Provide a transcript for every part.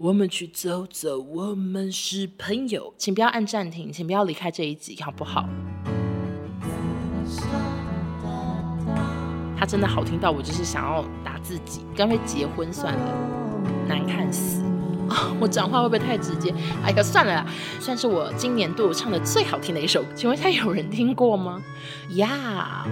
我们去走走，我们是朋友。请不要按暂停，请不要离开这一集，好不好？它真的好听到我就是想要打自己，干脆结婚算了，难看死。哦，我讲话会不会太直接？哎呀，算了，算是我今年度唱的最好听的一首。请问一下，有人听过吗？呀、yeah！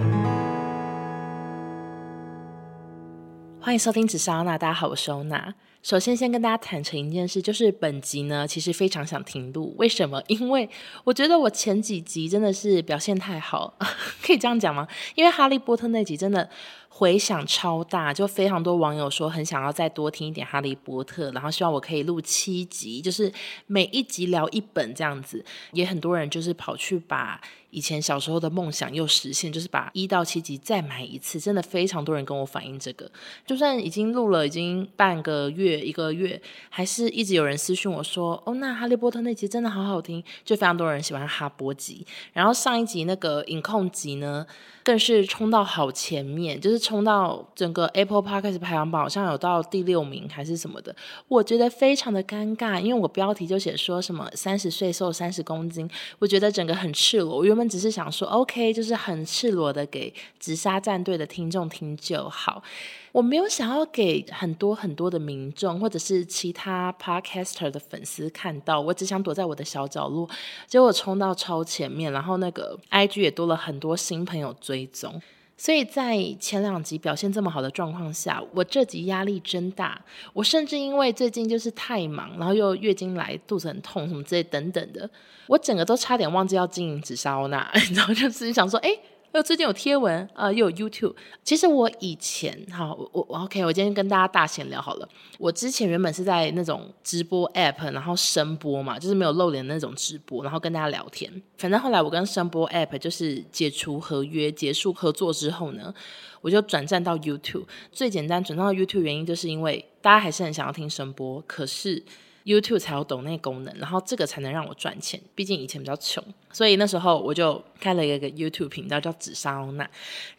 欢迎收听紫砂欧娜，大家好，我是欧娜。首先，先跟大家坦诚一件事，就是本集呢，其实非常想停录。为什么？因为我觉得我前几集真的是表现太好，可以这样讲吗？因为哈利波特那集真的。回响超大，就非常多网友说很想要再多听一点《哈利波特》，然后希望我可以录七集，就是每一集聊一本这样子。也很多人就是跑去把以前小时候的梦想又实现，就是把一到七集再买一次。真的非常多人跟我反映这个，就算已经录了已经半个月一个月，还是一直有人私讯我说：“哦，那《哈利波特》那集真的好好听。”就非常多人喜欢哈波集，然后上一集那个影控集呢，更是冲到好前面，就是冲到整个 Apple Podcast 排行榜，好像有到第六名还是什么的，我觉得非常的尴尬，因为我标题就写说什么三十岁瘦三十公斤，我觉得整个很赤裸。我原本只是想说 OK，就是很赤裸的给直杀战队的听众听就好。我没有想要给很多很多的民众或者是其他 podcaster 的粉丝看到，我只想躲在我的小角落。结果冲到超前面，然后那个 IG 也多了很多新朋友追踪。所以在前两集表现这么好的状况下，我这集压力真大。我甚至因为最近就是太忙，然后又月经来，肚子很痛什么之类等等的，我整个都差点忘记要经营紫砂欧娜，然后就自己想说，哎。又最近有贴文，呃，又有 YouTube。其实我以前，好，我我 OK，我今天跟大家大闲聊好了。我之前原本是在那种直播 App，然后声播嘛，就是没有露脸的那种直播，然后跟大家聊天。反正后来我跟声播 App 就是解除合约、结束合作之后呢，我就转战到 YouTube。最简单转战到 YouTube 原因就是因为大家还是很想要听声播，可是。YouTube 才有懂那功能，然后这个才能让我赚钱。毕竟以前比较穷，所以那时候我就开了一个 YouTube 频道，叫紫砂欧娜，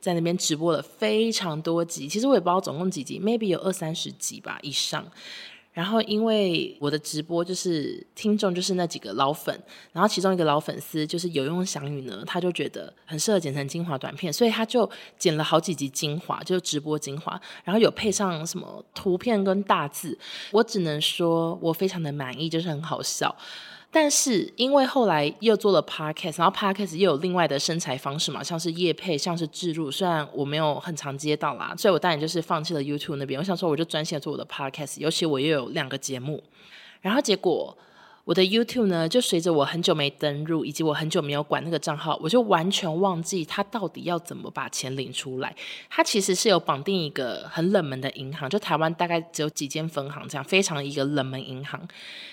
在那边直播了非常多集。其实我也不知道总共几集，maybe 有二三十集吧以上。然后，因为我的直播就是听众就是那几个老粉，然后其中一个老粉丝就是有用翔宇呢，他就觉得很适合剪成精华短片，所以他就剪了好几集精华，就是直播精华，然后有配上什么图片跟大字，我只能说我非常的满意，就是很好笑。但是因为后来又做了 podcast，然后 podcast 又有另外的生财方式嘛，像是业配，像是置入，虽然我没有很常接到啦，所以我当然就是放弃了 YouTube 那边。我想说，我就专心做我的 podcast，尤其我又有两个节目，然后结果。我的 YouTube 呢，就随着我很久没登入，以及我很久没有管那个账号，我就完全忘记它到底要怎么把钱领出来。它其实是有绑定一个很冷门的银行，就台湾大概只有几间分行这样，非常一个冷门银行。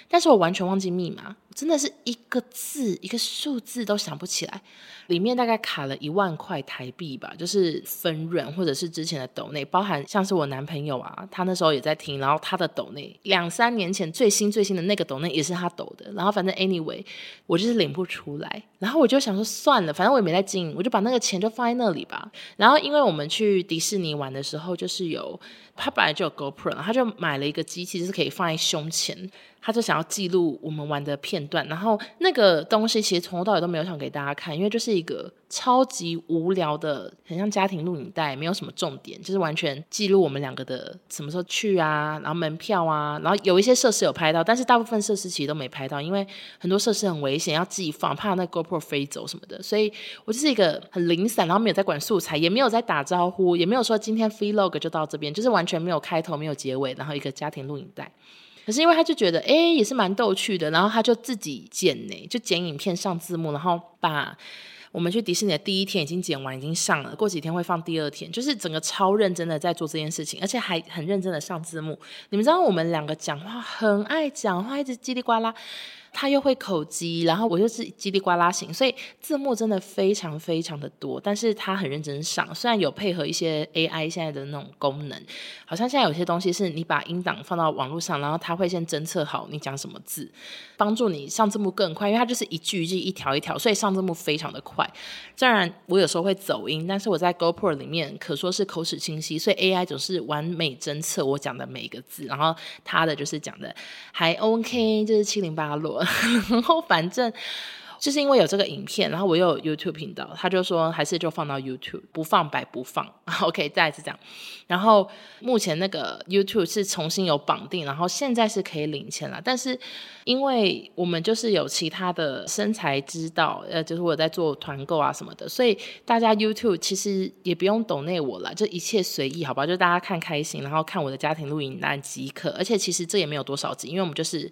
但是我完全忘记密码，真的是一个字一个数字都想不起来。里面大概卡了一万块台币吧，就是分润或者是之前的抖内，包含像是我男朋友啊，他那时候也在听，然后他的抖内两三年前最新最新的那个抖内也是他抖的，然后反正 anyway 我就是领不出来，然后我就想说算了，反正我也没在经营，我就把那个钱就放在那里吧。然后因为我们去迪士尼玩的时候，就是有他本来就有 GoPro，然后他就买了一个机器，就是可以放在胸前。他就想要记录我们玩的片段，然后那个东西其实从头到尾都没有想给大家看，因为就是一个超级无聊的，很像家庭录影带，没有什么重点，就是完全记录我们两个的什么时候去啊，然后门票啊，然后有一些设施有拍到，但是大部分设施其实都没拍到，因为很多设施很危险，要自己放，怕那 GoPro 飞走什么的，所以我就是一个很零散，然后没有在管素材，也没有在打招呼，也没有说今天 Vlog 就到这边，就是完全没有开头，没有结尾，然后一个家庭录影带。可是因为他就觉得，哎，也是蛮逗趣的，然后他就自己剪呢，就剪影片上字幕，然后把我们去迪士尼的第一天已经剪完，已经上了，过几天会放第二天，就是整个超认真的在做这件事情，而且还很认真的上字幕。你们知道我们两个讲话很爱讲话，一直叽里呱啦。他又会口技，然后我又是叽里呱啦型，所以字幕真的非常非常的多。但是他很认真上，虽然有配合一些 AI 现在的那种功能，好像现在有些东西是你把音档放到网络上，然后他会先侦测好你讲什么字，帮助你上字幕更快，因为它就是一句一句一条一条，所以上字幕非常的快。虽然我有时候会走音，但是我在 GoPro 里面可说是口齿清晰，所以 AI 总是完美侦测我讲的每一个字，然后他的就是讲的还 OK，就是七零八落，然后反正。就是因为有这个影片，然后我又有 YouTube 频道，他就说还是就放到 YouTube，不放白不放。OK，再次讲。然后目前那个 YouTube 是重新有绑定，然后现在是可以领钱了。但是因为我们就是有其他的生财之道，呃，就是我在做团购啊什么的，所以大家 YouTube 其实也不用懂内我了，就一切随意，好吧？就大家看开心，然后看我的家庭录影单即可。而且其实这也没有多少集，因为我们就是。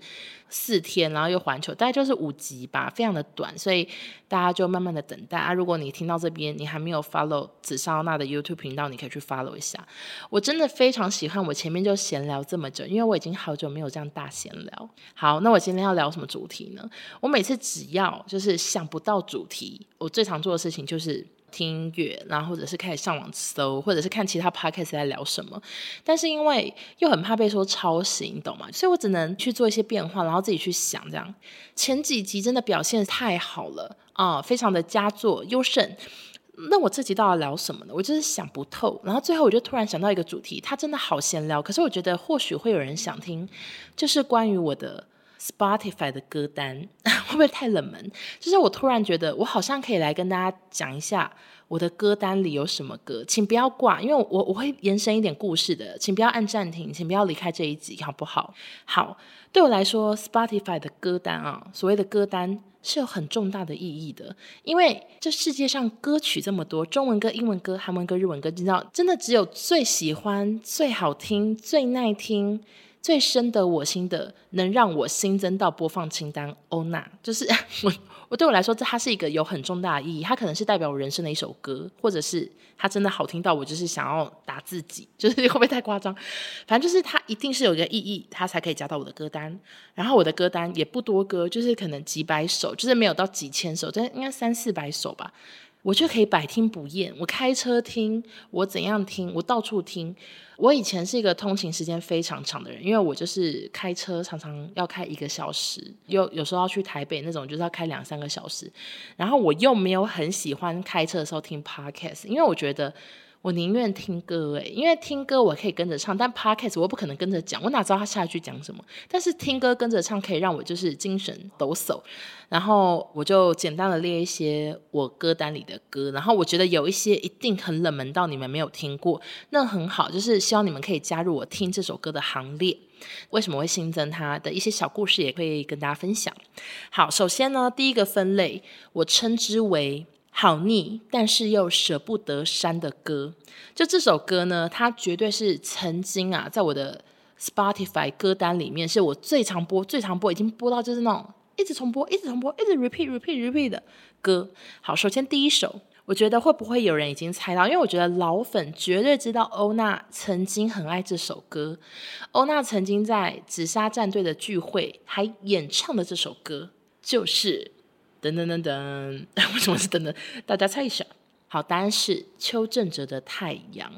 四天，然后又环球，大概就是五集吧，非常的短，所以大家就慢慢的等待啊。如果你听到这边，你还没有 follow 紫砂娜的 YouTube 频道，你可以去 follow 一下。我真的非常喜欢，我前面就闲聊这么久，因为我已经好久没有这样大闲聊。好，那我今天要聊什么主题呢？我每次只要就是想不到主题，我最常做的事情就是。听音乐，然后或者是开始上网搜，或者是看其他 podcast 在聊什么。但是因为又很怕被说抄袭，你懂吗？所以我只能去做一些变化，然后自己去想。这样前几集真的表现太好了啊，非常的佳作优胜。那我这集到底聊什么呢？我就是想不透。然后最后我就突然想到一个主题，它真的好闲聊。可是我觉得或许会有人想听，就是关于我的。Spotify 的歌单 会不会太冷门？就是我突然觉得，我好像可以来跟大家讲一下我的歌单里有什么歌，请不要挂，因为我我会延伸一点故事的，请不要按暂停，请不要离开这一集，好不好？好，对我来说，Spotify 的歌单啊，所谓的歌单是有很重大的意义的，因为这世界上歌曲这么多，中文歌、英文歌、韩文歌、日文歌，你知道，真的只有最喜欢、最好听、最耐听。最深得我心的，能让我新增到播放清单。欧娜，就是 我，我对我来说，这它是一个有很重大的意义。它可能是代表我人生的一首歌，或者是它真的好听到我就是想要打自己，就是会不会太夸张？反正就是它一定是有一个意义，它才可以加到我的歌单。然后我的歌单也不多歌，就是可能几百首，就是没有到几千首，但应该三四百首吧。我就可以百听不厌，我开车听，我怎样听，我到处听。我以前是一个通勤时间非常长的人，因为我就是开车常常要开一个小时，又有时候要去台北那种，就是要开两三个小时。然后我又没有很喜欢开车的时候听 podcast，因为我觉得。我宁愿听歌诶，因为听歌我可以跟着唱，但 podcast 我不可能跟着讲，我哪知道他下一句讲什么？但是听歌跟着唱可以让我就是精神抖擞，然后我就简单的列一些我歌单里的歌，然后我觉得有一些一定很冷门到你们没有听过，那很好，就是希望你们可以加入我听这首歌的行列。为什么会新增它的一些小故事，也可以跟大家分享。好，首先呢，第一个分类我称之为。好腻，但是又舍不得删的歌，就这首歌呢，它绝对是曾经啊，在我的 Spotify 歌单里面，是我最常播、最常播，已经播到就是那种一直重播、一直重播、一直 repeat、repeat、repeat 的歌。好，首先第一首，我觉得会不会有人已经猜到？因为我觉得老粉绝对知道欧娜曾经很爱这首歌，欧娜曾经在紫砂战队的聚会还演唱的这首歌，就是。噔噔噔噔，为什么是噔噔？大家猜一下。好，答案是邱振哲的《太阳》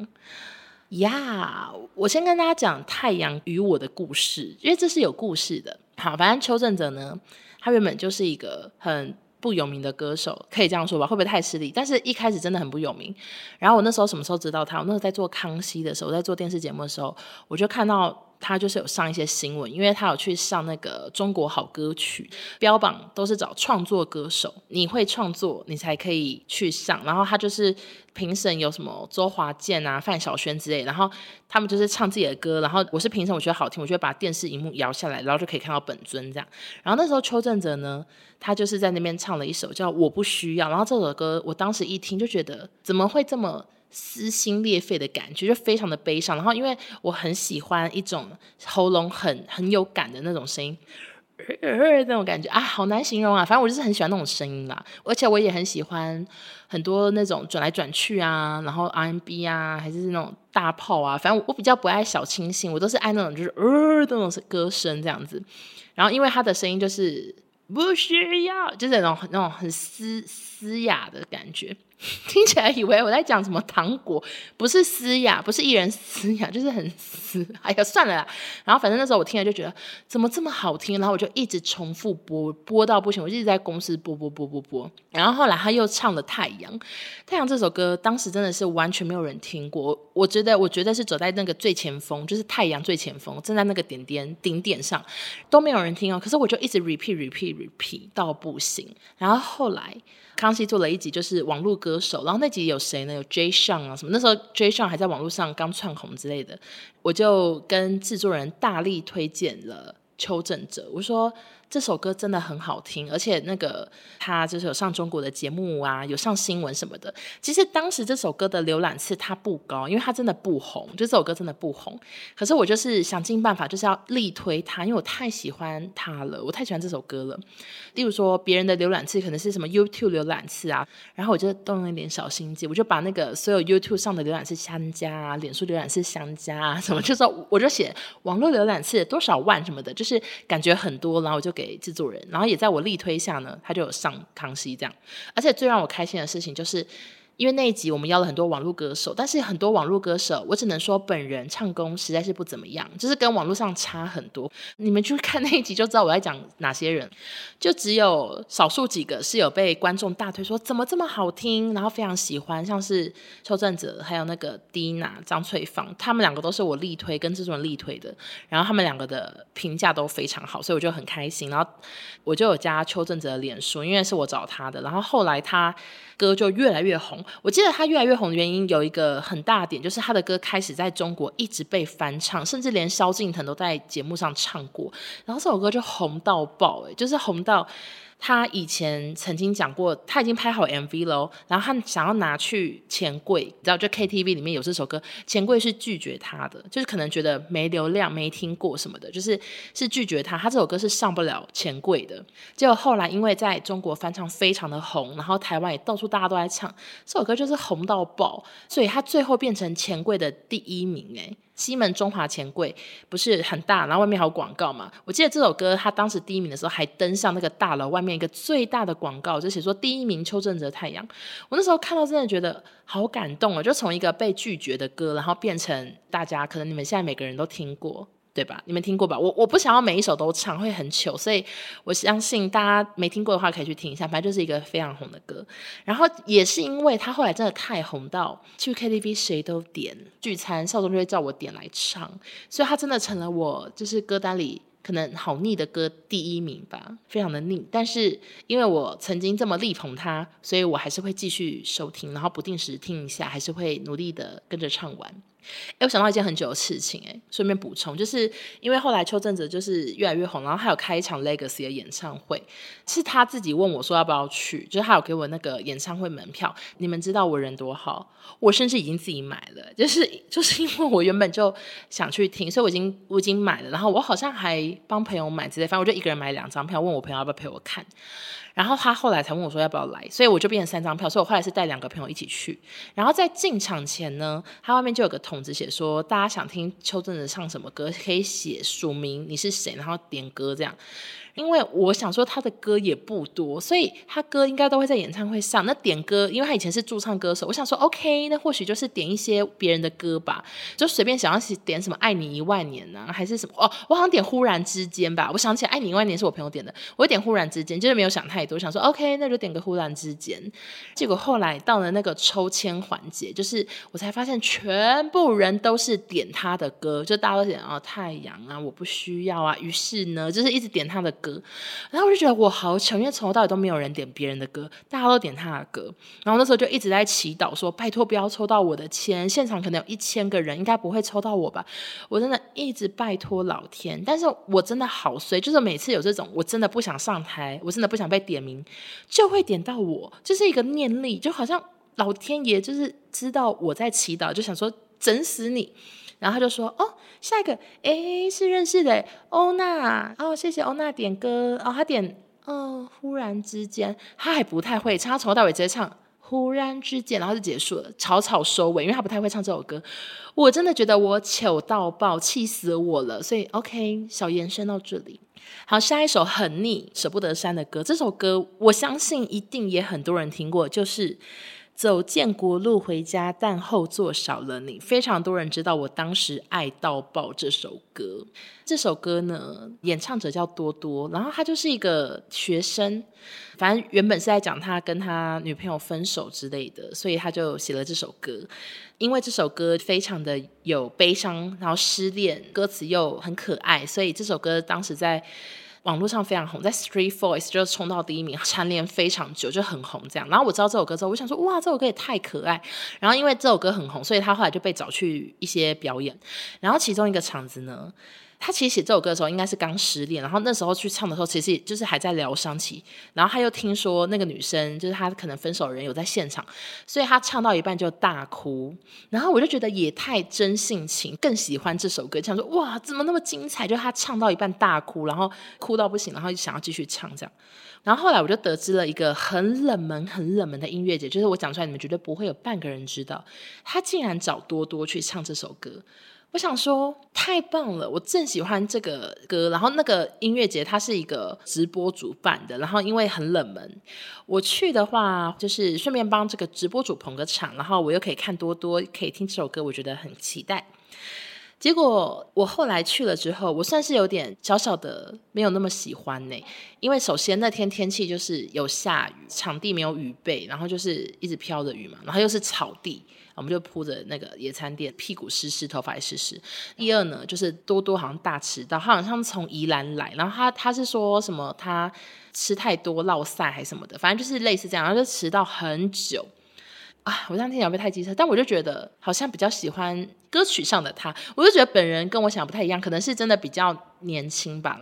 呀。我先跟大家讲《太阳与我的故事》，因为这是有故事的。好，反正邱振哲呢，他原本就是一个很不有名的歌手，可以这样说吧？会不会太失礼？但是一开始真的很不有名。然后我那时候什么时候知道他？我那时候在做康熙的时候，我在做电视节目的时候，我就看到。他就是有上一些新闻，因为他有去上那个中国好歌曲，标榜都是找创作歌手，你会创作你才可以去上。然后他就是评审有什么周华健啊、范晓萱之类，然后他们就是唱自己的歌，然后我是评审，我觉得好听，我就会把电视荧幕摇下来，然后就可以看到本尊这样。然后那时候邱振哲呢，他就是在那边唱了一首叫《我不需要》，然后这首歌我当时一听就觉得怎么会这么。撕心裂肺的感觉，就非常的悲伤。然后，因为我很喜欢一种喉咙很很有感的那种声音，那种感觉啊，好难形容啊。反正我就是很喜欢那种声音啦。而且我也很喜欢很多那种转来转去啊，然后 RMB 啊，还是那种大炮啊。反正我比较不爱小清新，我都是爱那种就是呃那种歌声这样子。然后，因为他的声音就是。不需要，就是那种那种很嘶嘶哑的感觉。听起来以为我在讲什么糖果，不是嘶哑，不是艺人嘶哑，就是很嘶。哎呀，算了啦。然后反正那时候我听了就觉得怎么这么好听，然后我就一直重复播，播到不行，我一直在公司播播播播播。然后后来他又唱了《太阳》，《太阳》这首歌当时真的是完全没有人听过。我觉得，我觉得是走在那个最前锋，就是太阳最前锋，站在那个点点顶点上，都没有人听哦。可是我就一直 repeat repeat repeat 到不行。然后后来。康熙做了一集，就是网络歌手，然后那集有谁呢？有 Jay Sean 啊什么？那时候 Jay Sean 还在网络上刚窜红之类的，我就跟制作人大力推荐了邱正哲，我说。这首歌真的很好听，而且那个他就是有上中国的节目啊，有上新闻什么的。其实当时这首歌的浏览次它不高，因为它真的不红，就这首歌真的不红。可是我就是想尽办法，就是要力推它，因为我太喜欢它了，我太喜欢这首歌了。例如说别人的浏览次可能是什么 YouTube 浏览次啊，然后我就动了一点小心机，我就把那个所有 YouTube 上的浏览次相加啊，脸书浏览次相加啊，什么就是我就写网络浏览次多少万什么的，就是感觉很多，然后我就给。制作人，然后也在我力推下呢，他就有上康熙这样。而且最让我开心的事情就是。因为那一集我们邀了很多网络歌手，但是很多网络歌手，我只能说本人唱功实在是不怎么样，就是跟网络上差很多。你们去看那一集就知道我在讲哪些人，就只有少数几个是有被观众大推说怎么这么好听，然后非常喜欢，像是邱正哲还有那个 Dina 张翠芳，他们两个都是我力推跟制作人力推的，然后他们两个的评价都非常好，所以我就很开心。然后我就有加邱正哲的脸书，因为是我找他的，然后后来他歌就越来越红。我记得他越来越红的原因有一个很大点，就是他的歌开始在中国一直被翻唱，甚至连萧敬腾都在节目上唱过，然后这首歌就红到爆，诶，就是红到。他以前曾经讲过，他已经拍好 MV 了，然后他想要拿去钱柜，你知道，就 KTV 里面有这首歌，钱柜是拒绝他的，就是可能觉得没流量、没听过什么的，就是是拒绝他，他这首歌是上不了钱柜的。结果后来因为在中国翻唱非常的红，然后台湾也到处大家都在唱，这首歌就是红到爆，所以他最后变成钱柜的第一名，诶。西门中华钱柜不是很大，然后外面还有广告嘛？我记得这首歌他当时第一名的时候，还登上那个大楼外面一个最大的广告，就写说第一名邱正哲太阳。我那时候看到真的觉得好感动哦！就从一个被拒绝的歌，然后变成大家可能你们现在每个人都听过。对吧？你们听过吧？我我不想要每一首都唱，会很糗，所以我相信大家没听过的话可以去听一下。反正就是一个非常红的歌，然后也是因为他后来真的太红到去 KTV 谁都点，聚餐少宗就会叫我点来唱，所以他真的成了我就是歌单里可能好腻的歌第一名吧，非常的腻。但是因为我曾经这么力捧他，所以我还是会继续收听，然后不定时听一下，还是会努力的跟着唱完。哎，我想到一件很久的事情，哎，顺便补充，就是因为后来邱正哲就是越来越红，然后他有开一场 Legacy 的演唱会，是他自己问我说要不要去，就是他有给我那个演唱会门票。你们知道我人多好，我甚至已经自己买了，就是 就是因为我原本就想去听，所以我已经我已经买了，然后我好像还帮朋友买之类，反正我就一个人买两张票，问我朋友要不要陪我看。然后他后来才问我说要不要来，所以我就变成三张票，所以我后来是带两个朋友一起去。然后在进场前呢，他外面就有个筒子写说，大家想听邱正的唱什么歌，可以写署名你是谁，然后点歌这样。因为我想说他的歌也不多，所以他歌应该都会在演唱会上。那点歌，因为他以前是驻唱歌手，我想说 OK，那或许就是点一些别人的歌吧，就随便想要点什么《爱你一万年》啊，还是什么哦，我好像点《忽然之间》吧。我想起来，《爱你一万年》是我朋友点的，我点《忽然之间》，就是没有想太多，想说 OK，那就点个《忽然之间》。结果后来到了那个抽签环节，就是我才发现全部人都是点他的歌，就大家都点哦，太阳啊，我不需要啊。于是呢，就是一直点他的歌。歌，然后我就觉得我好巧，因为从头到尾都没有人点别人的歌，大家都点他的歌。然后那时候就一直在祈祷说：“拜托不要抽到我的签，现场可能有一千个人，应该不会抽到我吧？”我真的一直拜托老天，但是我真的好衰，就是每次有这种我真的不想上台，我真的不想被点名，就会点到我，就是一个念力，就好像老天爷就是知道我在祈祷，就想说整死你。然后他就说：“哦，下一个，诶，是认识的欧娜哦，谢谢欧娜点歌哦，他点哦，忽然之间，他还不太会唱，他从头到尾直接唱，忽然之间，然后就结束了，草草收尾，因为他不太会唱这首歌。我真的觉得我糗到爆，气死我了。所以 OK，小延伸到这里。好，下一首很腻、舍不得删的歌，这首歌我相信一定也很多人听过，就是。走建国路回家，但后座少了你。非常多人知道我当时爱到爆这首歌。这首歌呢，演唱者叫多多，然后他就是一个学生，反正原本是在讲他跟他女朋友分手之类的，所以他就写了这首歌。因为这首歌非常的有悲伤，然后失恋，歌词又很可爱，所以这首歌当时在。网络上非常红，在 Street Voice 就冲到第一名，蝉联非常久，就很红这样。然后我知道这首歌之后，我想说，哇，这首歌也太可爱。然后因为这首歌很红，所以他后来就被找去一些表演。然后其中一个场子呢。他其实写这首歌的时候应该是刚失恋，然后那时候去唱的时候，其实就是还在疗伤期。然后他又听说那个女生就是他可能分手的人有在现场，所以他唱到一半就大哭。然后我就觉得也太真性情，更喜欢这首歌，想说哇，怎么那么精彩？就他唱到一半大哭，然后哭到不行，然后就想要继续唱这样。然后后来我就得知了一个很冷门、很冷门的音乐节，就是我讲出来你们绝对不会有半个人知道，他竟然找多多去唱这首歌。我想说太棒了，我正喜欢这个歌。然后那个音乐节它是一个直播主办的，然后因为很冷门，我去的话就是顺便帮这个直播主捧个场，然后我又可以看多多，可以听这首歌，我觉得很期待。结果我后来去了之后，我算是有点小小的没有那么喜欢呢，因为首先那天天气就是有下雨，场地没有雨备，然后就是一直飘着雨嘛，然后又是草地。我们就铺着那个野餐垫，屁股湿湿，头发也湿湿。第二呢，就是多多好像大迟到，他好像从宜兰来，然后他他是说什么他吃太多落晒还什么的，反正就是类似这样，然后就迟到很久啊。我这样听起来不太机车？但我就觉得好像比较喜欢歌曲上的他，我就觉得本人跟我想不太一样，可能是真的比较年轻吧。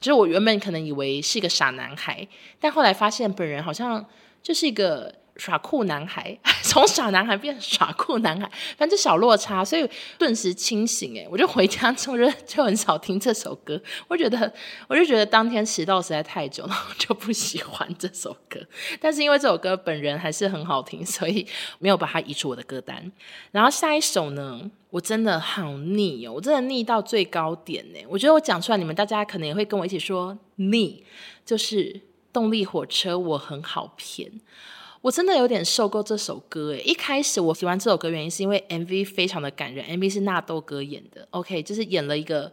就是我原本可能以为是一个傻男孩，但后来发现本人好像就是一个。耍酷男孩，从傻男孩变耍酷男孩，反正小落差，所以顿时清醒哎！我就回家之后就就很少听这首歌，我觉得我就觉得当天迟到实在太久了，我就不喜欢这首歌。但是因为这首歌本人还是很好听，所以没有把它移出我的歌单。然后下一首呢，我真的好腻哦，我真的腻到最高点呢。我觉得我讲出来，你们大家可能也会跟我一起说腻，就是动力火车，我很好骗。我真的有点受够这首歌诶，一开始我喜欢这首歌原因是因为 MV 非常的感人，MV 是纳豆哥演的，OK，就是演了一个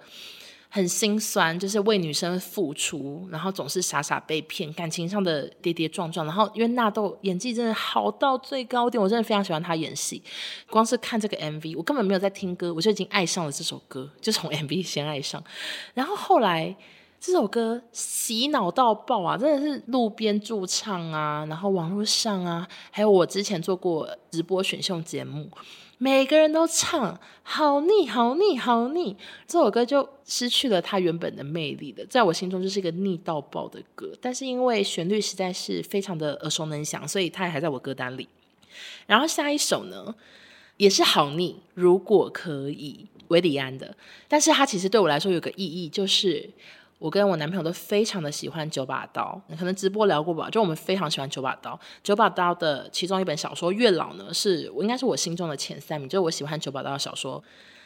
很心酸，就是为女生付出，然后总是傻傻被骗，感情上的跌跌撞撞，然后因为纳豆演技真的好到最高点，我真的非常喜欢他演戏，光是看这个 MV，我根本没有在听歌，我就已经爱上了这首歌，就从 MV 先爱上，然后后来。这首歌洗脑到爆啊！真的是路边驻唱啊，然后网络上啊，还有我之前做过直播选秀节目，每个人都唱，好腻，好腻，好腻。这首歌就失去了它原本的魅力了，在我心中就是一个腻到爆的歌。但是因为旋律实在是非常的耳熟能详，所以它还在我歌单里。然后下一首呢，也是好腻，如果可以，韦礼安的。但是它其实对我来说有个意义，就是。我跟我男朋友都非常的喜欢九把刀，可能直播聊过吧。就我们非常喜欢九把刀，九把刀的其中一本小说《月老》呢，是我应该是我心中的前三名。就是我喜欢九把刀的小说，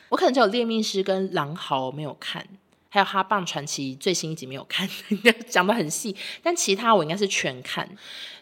我可能只有《猎命师》跟《狼嚎》没有看，还有《哈棒传奇》最新一集没有看，讲得很细。但其他我应该是全看。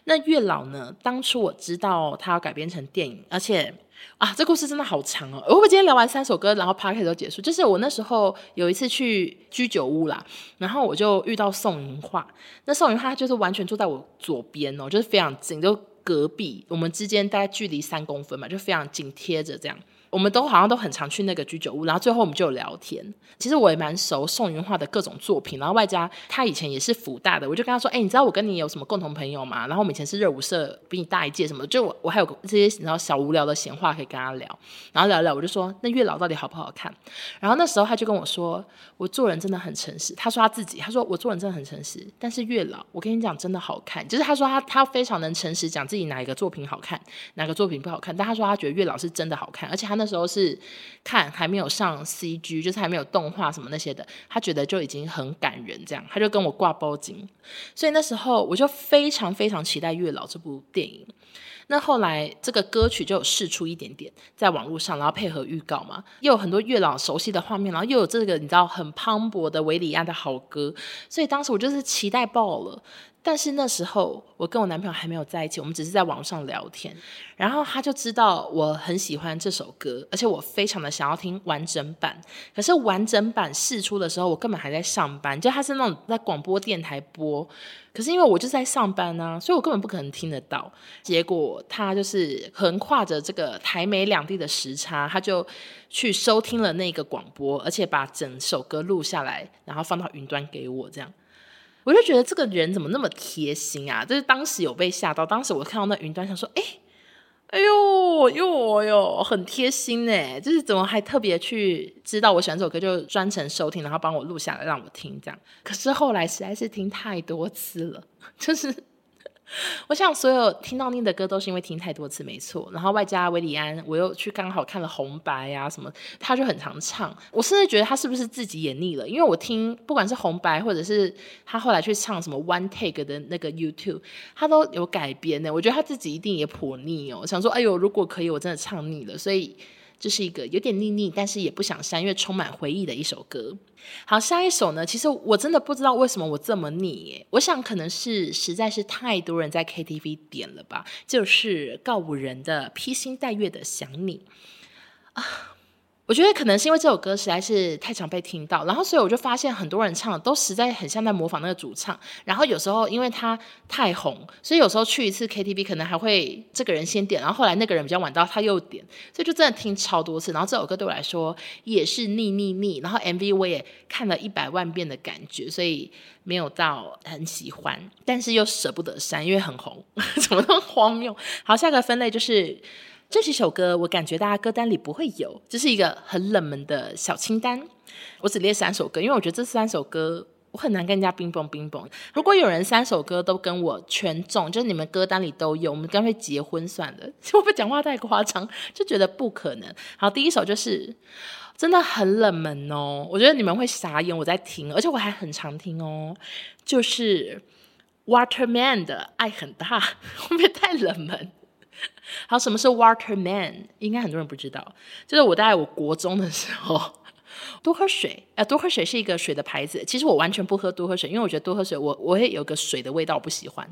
那《月老》呢？当初我知道它要改编成电影，而且。啊，这故事真的好长哦！我们今天聊完三首歌，然后 podcast 都结束。就是我那时候有一次去居酒屋啦，然后我就遇到宋芸樺。那宋芸樺就是完全坐在我左边哦，就是非常近，就隔壁，我们之间大概距离三公分嘛，就非常紧贴着这样。我们都好像都很常去那个居酒屋，然后最后我们就有聊天。其实我也蛮熟宋芸樺的各种作品，然后外加他以前也是福大的，我就跟他说：“哎、你知道我跟你有什么共同朋友吗？”然后我们以前是热舞社，比你大一届什么的，就我我还有这些然后小无聊的闲话可以跟他聊。然后聊聊，我就说：“那月老到底好不好看？”然后那时候他就跟我说：“我做人真的很诚实。”他说他自己，他说我做人真的很诚实。但是月老，我跟你讲，真的好看。就是他说他他非常能诚实讲自己哪一个作品好看，哪个作品不好看。但他说他觉得月老是真的好看，而且他那时候是。看还没有上 CG，就是还没有动画什么那些的，他觉得就已经很感人，这样他就跟我挂包金，所以那时候我就非常非常期待《月老》这部电影。那后来这个歌曲就有试出一点点在网络上，然后配合预告嘛，又有很多月老熟悉的画面，然后又有这个你知道很磅礴的维里亚的好歌，所以当时我就是期待爆了。但是那时候我跟我男朋友还没有在一起，我们只是在网上聊天，然后他就知道我很喜欢这首歌，而且我非常的想要听完整版。可是完整版试出的时候，我根本还在上班，就他是那种在广播电台播，可是因为我就在上班啊，所以我根本不可能听得到。结果他就是横跨着这个台美两地的时差，他就去收听了那个广播，而且把整首歌录下来，然后放到云端给我这样。我就觉得这个人怎么那么贴心啊！就是当时有被吓到，当时我看到那云端，想说，哎，哎呦呦呦，很贴心呢。就是怎么还特别去知道我喜欢这首歌，就专程收听，然后帮我录下来让我听这样。可是后来实在是听太多次了，就是。我想所有听到腻的歌都是因为听太多次，没错。然后外加韦礼安，我又去刚好看了红白啊什么，他就很常唱。我甚至觉得他是不是自己也腻了？因为我听不管是红白，或者是他后来去唱什么 One Take 的那个 YouTube，他都有改编的。我觉得他自己一定也颇腻哦。我想说，哎呦，如果可以，我真的唱腻了。所以。这是一个有点腻腻，但是也不想删，因为充满回忆的一首歌。好，下一首呢？其实我真的不知道为什么我这么腻耶。我想可能是实在是太多人在 KTV 点了吧，就是告五人的《披星戴月的想你》啊。我觉得可能是因为这首歌实在是太常被听到，然后所以我就发现很多人唱的都实在很像在模仿那个主唱。然后有时候因为他太红，所以有时候去一次 KTV 可能还会这个人先点，然后后来那个人比较晚到他又点，所以就真的听超多次。然后这首歌对我来说也是腻腻腻，然后 MV 我也看了一百万遍的感觉，所以没有到很喜欢，但是又舍不得删，因为很红，怎么那么荒谬？好，下个分类就是。这几首歌，我感觉大家歌单里不会有，这是一个很冷门的小清单。我只列三首歌，因为我觉得这三首歌我很难跟人家冰崩冰崩。如果有人三首歌都跟我全中，就是你们歌单里都有，我们干脆结婚算了。会不会讲话太夸张？就觉得不可能。好，第一首就是真的很冷门哦，我觉得你们会傻眼。我在听，而且我还很常听哦，就是 Waterman 的爱很大，会不会太冷门？好，什么是 Waterman？应该很多人不知道，就是我大概我国中的时候，多喝水。呃，多喝水是一个水的牌子。其实我完全不喝多喝水，因为我觉得多喝水我我也有个水的味道，我不喜欢。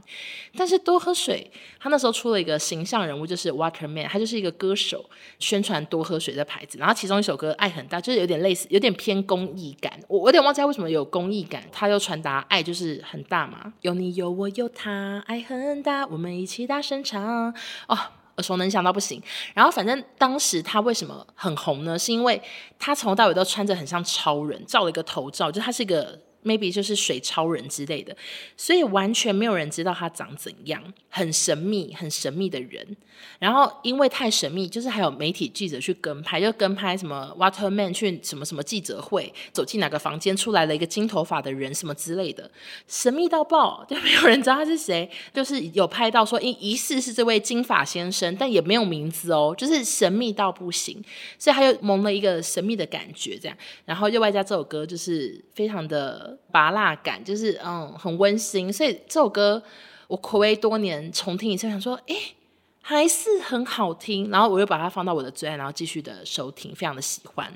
但是多喝水，他那时候出了一个形象人物，就是 Waterman，他就是一个歌手，宣传多喝水的牌子。然后其中一首歌《爱很大》，就是有点类似，有点偏公益感。我我有点忘记他为什么有公益感，他又传达爱就是很大嘛，有你有我有他，爱很大，我们一起大声唱哦。耳熟能想到不行，然后反正当时他为什么很红呢？是因为他从头到尾都穿着很像超人，照了一个头罩，就他是一个。Maybe 就是水超人之类的，所以完全没有人知道他长怎样，很神秘，很神秘的人。然后因为太神秘，就是还有媒体记者去跟拍，就跟拍什么 Waterman 去什么什么记者会，走进哪个房间出来了一个金头发的人什么之类的，神秘到爆，就没有人知道他是谁。就是有拍到说，疑疑似是这位金发先生，但也没有名字哦，就是神秘到不行，所以他又蒙了一个神秘的感觉，这样。然后又外加这首歌就是非常的。拔辣感就是嗯很温馨，所以这首歌我回味多年重听一次，想说诶还是很好听，然后我又把它放到我的最爱，然后继续的收听，非常的喜欢。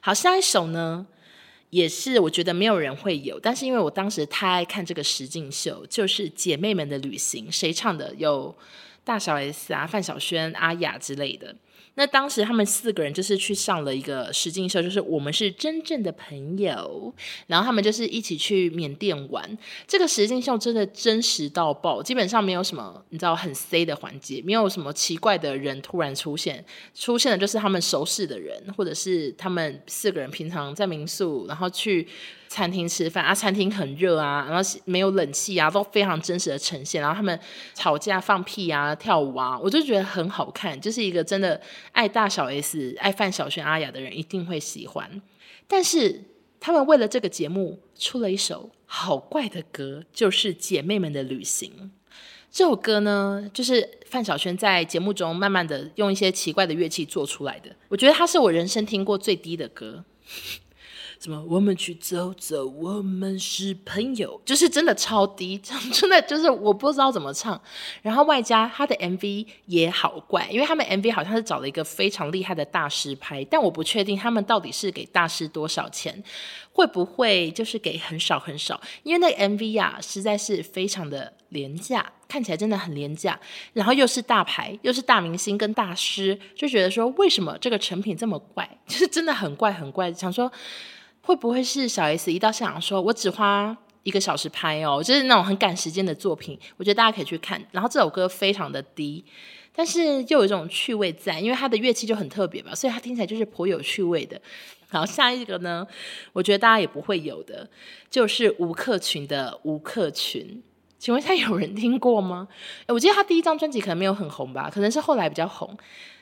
好，下一首呢也是我觉得没有人会有，但是因为我当时太爱看这个实境秀，就是姐妹们的旅行，谁唱的？有大小 S 啊、范晓萱、阿雅之类的。那当时他们四个人就是去上了一个实境秀，就是我们是真正的朋友，然后他们就是一起去缅甸玩。这个实境秀真的真实到爆，基本上没有什么你知道很 C 的环节，没有什么奇怪的人突然出现，出现的就是他们熟识的人，或者是他们四个人平常在民宿，然后去。餐厅吃饭啊，餐厅很热啊，然后没有冷气啊，都非常真实的呈现。然后他们吵架、放屁啊、跳舞啊，我就觉得很好看，就是一个真的爱大小 S、爱范晓萱、阿雅的人一定会喜欢。但是他们为了这个节目出了一首好怪的歌，就是《姐妹们的旅行》。这首歌呢，就是范晓萱在节目中慢慢的用一些奇怪的乐器做出来的。我觉得它是我人生听过最低的歌。什么我们去走走，我们是朋友，就是真的超低，真的就是我不知道怎么唱。然后外加他的 MV 也好怪，因为他们 MV 好像是找了一个非常厉害的大师拍，但我不确定他们到底是给大师多少钱，会不会就是给很少很少？因为那个 MV 啊，实在是非常的廉价。看起来真的很廉价，然后又是大牌，又是大明星跟大师，就觉得说为什么这个成品这么怪？就是真的很怪很怪。想说会不会是小 S 一到现场说，我只花一个小时拍哦，就是那种很赶时间的作品。我觉得大家可以去看。然后这首歌非常的低，但是又有一种趣味在，因为它的乐器就很特别吧，所以它听起来就是颇有趣味的。好，下一个呢，我觉得大家也不会有的，就是吴克群的吴克群。请问一下，有人听过吗？我记得他第一张专辑可能没有很红吧，可能是后来比较红。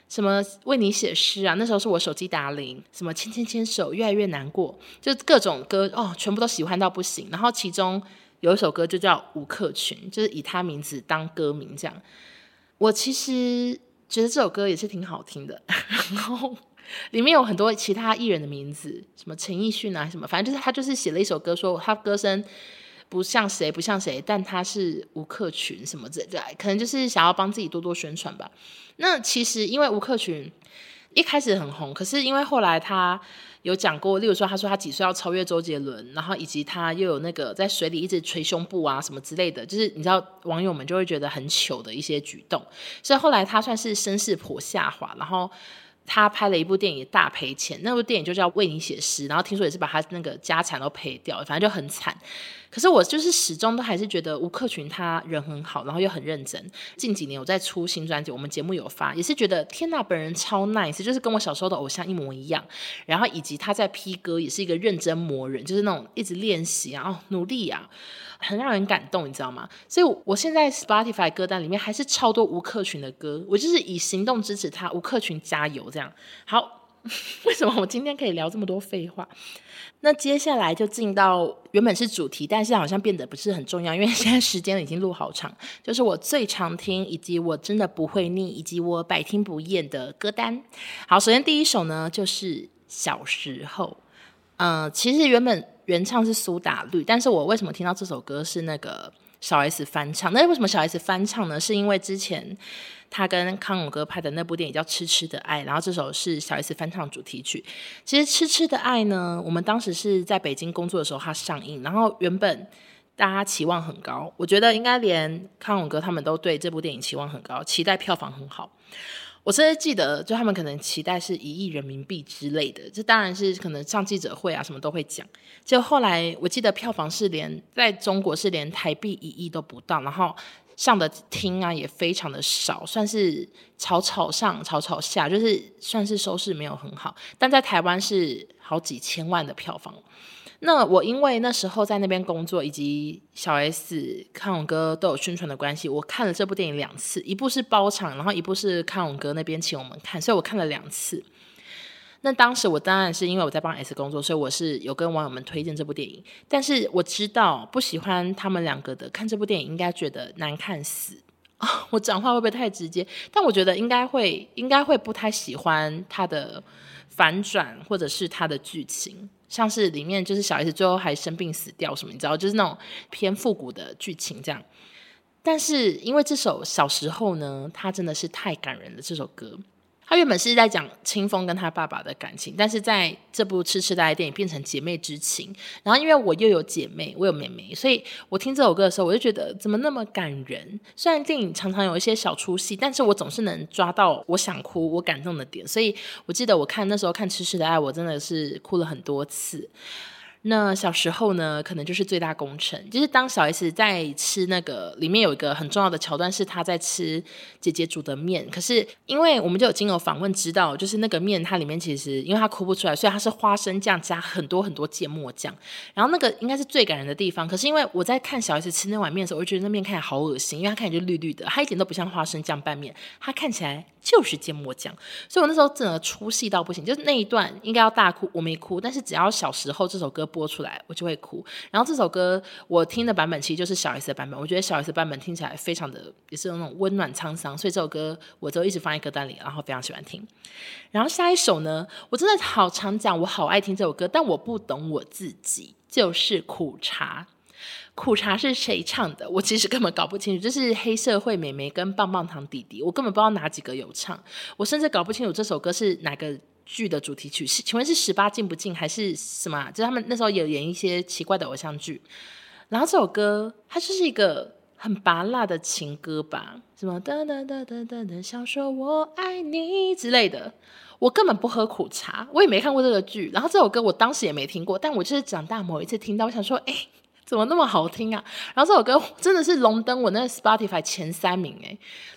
什么为你写诗啊？那时候是我手机打铃。什么牵牵牵手，越来越难过，就各种歌哦，全部都喜欢到不行。然后其中有一首歌就叫《吴克群》，就是以他名字当歌名这样。我其实觉得这首歌也是挺好听的，然后里面有很多其他艺人的名字，什么陈奕迅啊，什么，反正就是他就是写了一首歌，说他歌声。不像谁不像谁，但他是吴克群什么之类，可能就是想要帮自己多多宣传吧。那其实因为吴克群一开始很红，可是因为后来他有讲过，例如说他说他几岁要超越周杰伦，然后以及他又有那个在水里一直捶胸部啊什么之类的，就是你知道网友们就会觉得很糗的一些举动，所以后来他算是声势颇下滑，然后。他拍了一部电影大赔钱，那部电影就叫《为你写诗》，然后听说也是把他那个家产都赔掉，反正就很惨。可是我就是始终都还是觉得吴克群他人很好，然后又很认真。近几年我在出新专辑，我们节目有发，也是觉得天呐，本人超 nice，就是跟我小时候的偶像一模一样。然后以及他在 P 歌也是一个认真磨人，就是那种一直练习啊，努力啊。很让人感动，你知道吗？所以我现在 Spotify 歌单里面还是超多吴克群的歌，我就是以行动支持他，吴克群加油这样。好，为什么我今天可以聊这么多废话？那接下来就进到原本是主题，但是好像变得不是很重要，因为现在时间已经录好长，就是我最常听以及我真的不会腻以及我百听不厌的歌单。好，首先第一首呢就是小时候，嗯、其实原本。原唱是苏打绿，但是我为什么听到这首歌是那个小 S 翻唱？那为什么小 S 翻唱呢？是因为之前他跟康永哥拍的那部电影叫《痴痴的爱》，然后这首是小 S 翻唱主题曲。其实《痴痴的爱》呢，我们当时是在北京工作的时候它上映，然后原本大家期望很高，我觉得应该连康永哥他们都对这部电影期望很高，期待票房很好。我甚至记得，就他们可能期待是一亿人民币之类的，这当然是可能上记者会啊，什么都会讲。就后来我记得票房是连在中国是连台币一亿都不到，然后上的厅啊也非常的少，算是草草上草草下，就是算是收视没有很好。但在台湾是好几千万的票房。那我因为那时候在那边工作，以及小 S、康永哥都有宣传的关系，我看了这部电影两次，一部是包场，然后一部是康永哥那边请我们看，所以我看了两次。那当时我当然是因为我在帮 S 工作，所以我是有跟网友们推荐这部电影。但是我知道不喜欢他们两个的看这部电影，应该觉得难看死、哦！我讲话会不会太直接？但我觉得应该会，应该会不太喜欢他的反转，或者是他的剧情。像是里面就是小 S 最后还生病死掉什么，你知道，就是那种偏复古的剧情这样。但是因为这首小时候呢，它真的是太感人了，这首歌。他原本是在讲清风跟他爸爸的感情，但是在这部《痴痴的爱》电影变成姐妹之情。然后因为我又有姐妹，我有妹妹，所以我听这首歌的时候，我就觉得怎么那么感人。虽然电影常常有一些小出戏，但是我总是能抓到我想哭、我感动的点。所以我记得我看那时候看《痴痴的爱》，我真的是哭了很多次。那小时候呢，可能就是最大功臣，就是当小 S 在吃那个，里面有一个很重要的桥段，是她在吃姐姐煮的面。可是因为我们就有经由访问知道，就是那个面它里面其实因为它哭不出来，所以它是花生酱加很多很多芥末酱。然后那个应该是最感人的地方。可是因为我在看小 S 吃那碗面的时候，我就觉得那面看起来好恶心，因为它看起来就绿绿的，它一点都不像花生酱拌面，它看起来就是芥末酱。所以我那时候真的出戏到不行，就是那一段应该要大哭，我没哭。但是只要小时候这首歌播出来，我就会哭。然后这首歌我听的版本其实就是小 S 的版本，我觉得小 S 的版本听起来非常的也是那种温暖沧桑，所以这首歌我就一直放在歌单里，然后非常喜欢听。然后下一首呢，我真的好常讲，我好爱听这首歌，但我不懂我自己，就是苦茶。苦茶是谁唱的？我其实根本搞不清楚，就是黑社会美眉跟棒棒糖弟弟，我根本不知道哪几个有唱，我甚至搞不清楚这首歌是哪个剧的主题曲。是，请问是十八禁不禁还是什么？就是他们那时候有演一些奇怪的偶像剧，然后这首歌它就是一个很拔辣的情歌吧？什么哒哒哒哒哒哒，想说我爱你之类的。我根本不喝苦茶，我也没看过这个剧，然后这首歌我当时也没听过，但我就是长大某一次听到，我想说，哎。怎么那么好听啊？然后这首歌真的是荣登我那个 Spotify 前三名诶，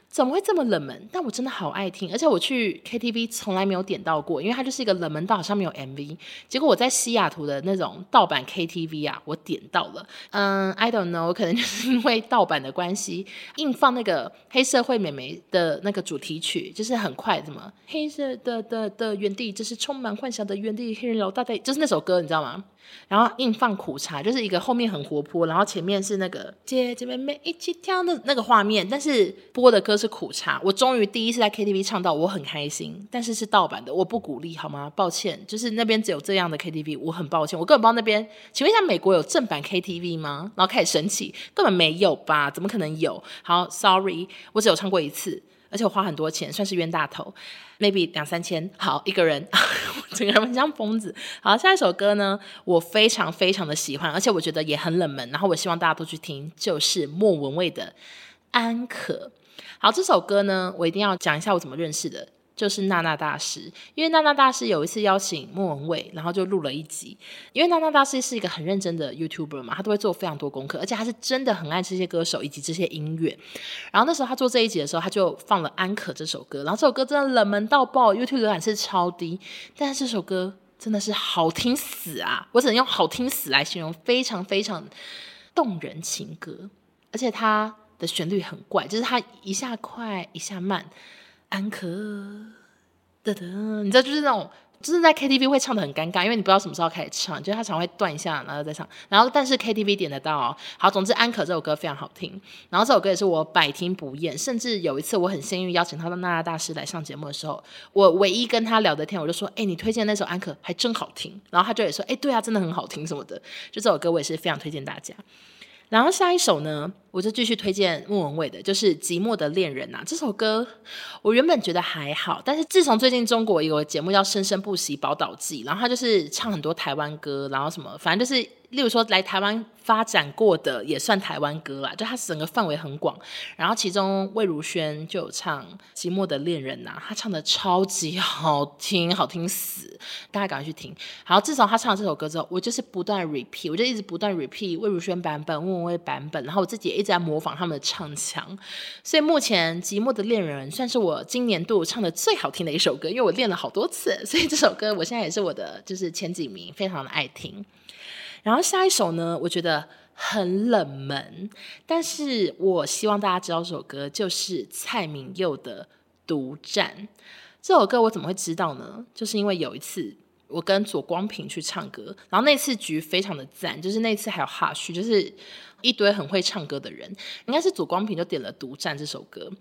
怎么会这么冷门？但我真的好爱听，而且我去 KTV 从来没有点到过，因为它就是一个冷门到好像没有 MV。结果我在西雅图的那种盗版 KTV 啊，我点到了。嗯，I don't know，我可能就是因为盗版的关系，硬放那个黑社会美眉的那个主题曲，就是很快什么黑色的的的原地，就是充满幻想的原地，黑人老大队，就是那首歌，你知道吗？然后硬放苦茶，就是一个后面很活泼，然后前面是那个姐姐妹妹一起跳的那个画面，但是播的歌是苦茶。我终于第一次在 KTV 唱到，我很开心。但是是盗版的，我不鼓励好吗？抱歉，就是那边只有这样的 KTV，我很抱歉，我根本不知道那边。请问一下，美国有正版 KTV 吗？然后开始生气，根本没有吧？怎么可能有？好，Sorry，我只有唱过一次。而且我花很多钱，算是冤大头，maybe 两三千。好，一个人，整个人像疯子。好，下一首歌呢，我非常非常的喜欢，而且我觉得也很冷门。然后我希望大家都去听，就是莫文蔚的《安可》。好，这首歌呢，我一定要讲一下我怎么认识的。就是娜娜大师，因为娜娜大师有一次邀请莫文蔚，然后就录了一集。因为娜娜大师是一个很认真的 YouTuber 嘛，他都会做非常多功课，而且他是真的很爱这些歌手以及这些音乐。然后那时候他做这一集的时候，他就放了《安可》这首歌，然后这首歌真的冷门到爆，YouTube 浏览是超低，但是这首歌真的是好听死啊！我只能用好听死来形容，非常非常动人情歌，而且它的旋律很怪，就是它一下快一下慢。安可，噔噔，你知道就是那种，就是在 KTV 会唱得很尴尬，因为你不知道什么时候开始唱，就是他常会断一下，然后再唱，然后但是 KTV 点得到哦。好，总之安可这首歌非常好听，然后这首歌也是我百听不厌，甚至有一次我很幸运邀请他的娜娜大师来上节目的时候，我唯一跟他聊的天，我就说，哎，你推荐那首安可还真好听，然后他就也说，哎，对啊，真的很好听什么的，就这首歌我也是非常推荐大家。然后下一首呢，我就继续推荐莫文蔚的，就是《寂寞的恋人》呐。这首歌我原本觉得还好，但是自从最近中国有个节目叫《生生不息宝岛季》，然后他就是唱很多台湾歌，然后什么，反正就是。例如说来台湾发展过的也算台湾歌啦，就它整个范围很广。然后其中魏如萱就有唱《寂寞的恋人》呐，她唱的超级好听，好听死，大家赶快去听。好，自从她唱了这首歌之后，我就是不断 repeat，我就一直不断 repeat 魏如萱版本、莫文蔚版本，然后我自己也一直在模仿他们的唱腔。所以目前《寂寞的恋人》算是我今年度唱的最好听的一首歌，因为我练了好多次，所以这首歌我现在也是我的就是前几名，非常的爱听。然后下一首呢，我觉得很冷门，但是我希望大家知道这首歌就是蔡明佑的《独占》。这首歌我怎么会知道呢？就是因为有一次我跟左光平去唱歌，然后那次局非常的赞，就是那次还有哈旭，就是一堆很会唱歌的人，应该是左光平就点了《独占》这首歌，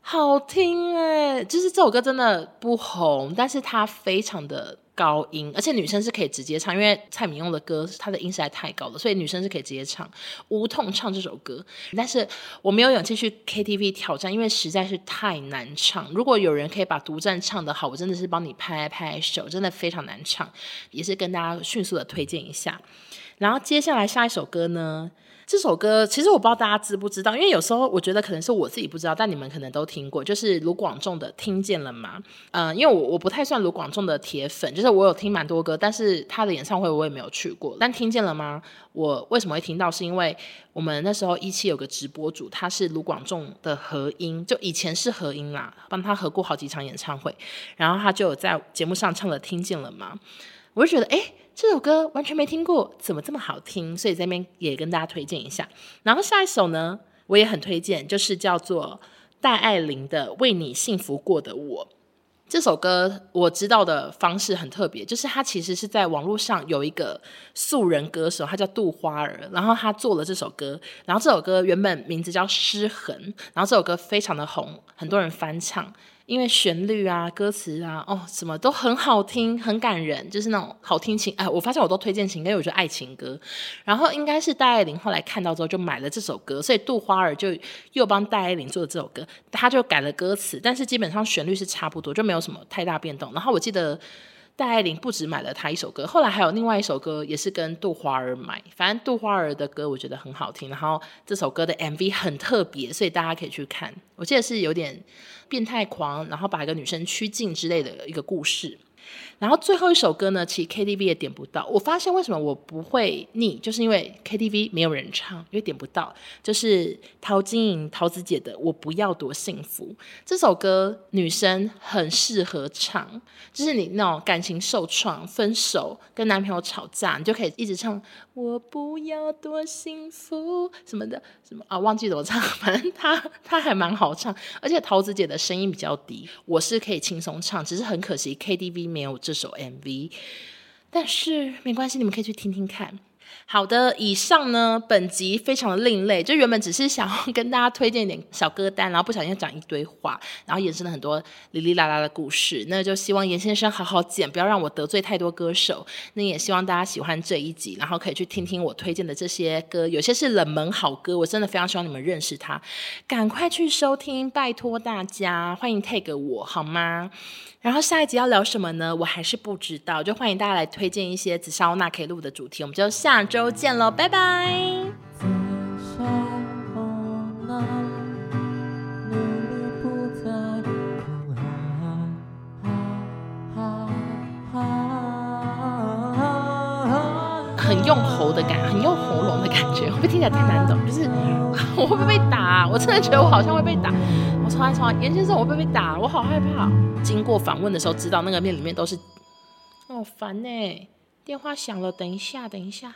好听哎，就是这首歌真的不红，但是它非常的。高音，而且女生是可以直接唱，因为蔡明用的歌，她的音实在太高了，所以女生是可以直接唱，无痛唱这首歌。但是我没有勇气去 KTV 挑战，因为实在是太难唱。如果有人可以把独占唱得好，我真的是帮你拍拍手，真的非常难唱，也是跟大家迅速的推荐一下。然后接下来下一首歌呢？这首歌其实我不知道大家知不知道，因为有时候我觉得可能是我自己不知道，但你们可能都听过，就是卢广仲的《听见了吗》。嗯，因为我我不太算卢广仲的铁粉，就是我有听蛮多歌，但是他的演唱会我也没有去过。但《听见了吗》，我为什么会听到？是因为我们那时候一期有个直播主，他是卢广仲的合音，就以前是合音啦，帮他合过好几场演唱会，然后他就有在节目上唱了《听见了吗》，我就觉得哎。诶这首歌完全没听过，怎么这么好听？所以这边也跟大家推荐一下。然后下一首呢，我也很推荐，就是叫做戴爱玲的《为你幸福过的我》。这首歌我知道的方式很特别，就是他其实是在网络上有一个素人歌手，他叫杜花儿，然后他做了这首歌，然后这首歌原本名字叫《失衡》，然后这首歌非常的红，很多人翻唱。因为旋律啊、歌词啊，哦，什么都很好听，很感人，就是那种好听情。哎，我发现我都推荐情歌，因为我觉得爱情歌。然后应该是戴爱玲后来看到之后就买了这首歌，所以杜花儿就又帮戴爱玲做了这首歌，他就改了歌词，但是基本上旋律是差不多，就没有什么太大变动。然后我记得。戴爱玲不止买了他一首歌，后来还有另外一首歌也是跟杜花儿买。反正杜花儿的歌我觉得很好听，然后这首歌的 MV 很特别，所以大家可以去看。我记得是有点变态狂，然后把一个女生拘禁之类的一个故事。然后最后一首歌呢，其实 KTV 也点不到。我发现为什么我不会腻，就是因为 KTV 没有人唱，因为点不到。就是陶晶莹、陶子姐的《我不要多幸福》这首歌，女生很适合唱。就是你那种感情受创、分手、跟男朋友吵架，你就可以一直唱《我不要多幸福》什么的，什么啊，忘记怎么唱，反正她她还蛮好唱。而且陶子姐的声音比较低，我是可以轻松唱，只是很可惜 KTV 没有这首 MV，但是没关系，你们可以去听听看。好的，以上呢，本集非常的另类，就原本只是想要跟大家推荐一点小歌单，然后不小心讲一堆话，然后衍生了很多哩哩啦啦的故事。那就希望严先生好好剪，不要让我得罪太多歌手。那也希望大家喜欢这一集，然后可以去听听我推荐的这些歌，有些是冷门好歌，我真的非常希望你们认识他，赶快去收听，拜托大家，欢迎 tag 我好吗？然后下一集要聊什么呢？我还是不知道，就欢迎大家来推荐一些紫砂欧娜可以录的主题，我们就下周见喽，拜拜。用喉的感，很用喉咙的感觉，会不会听起来太难懂？就是 我会不会被打？我真的觉得我好像会被打。我从来从来，严先生，我会不会被打？我好害怕。经过访问的时候，知道那个面里面都是，好烦呢。电话响了，等一下，等一下。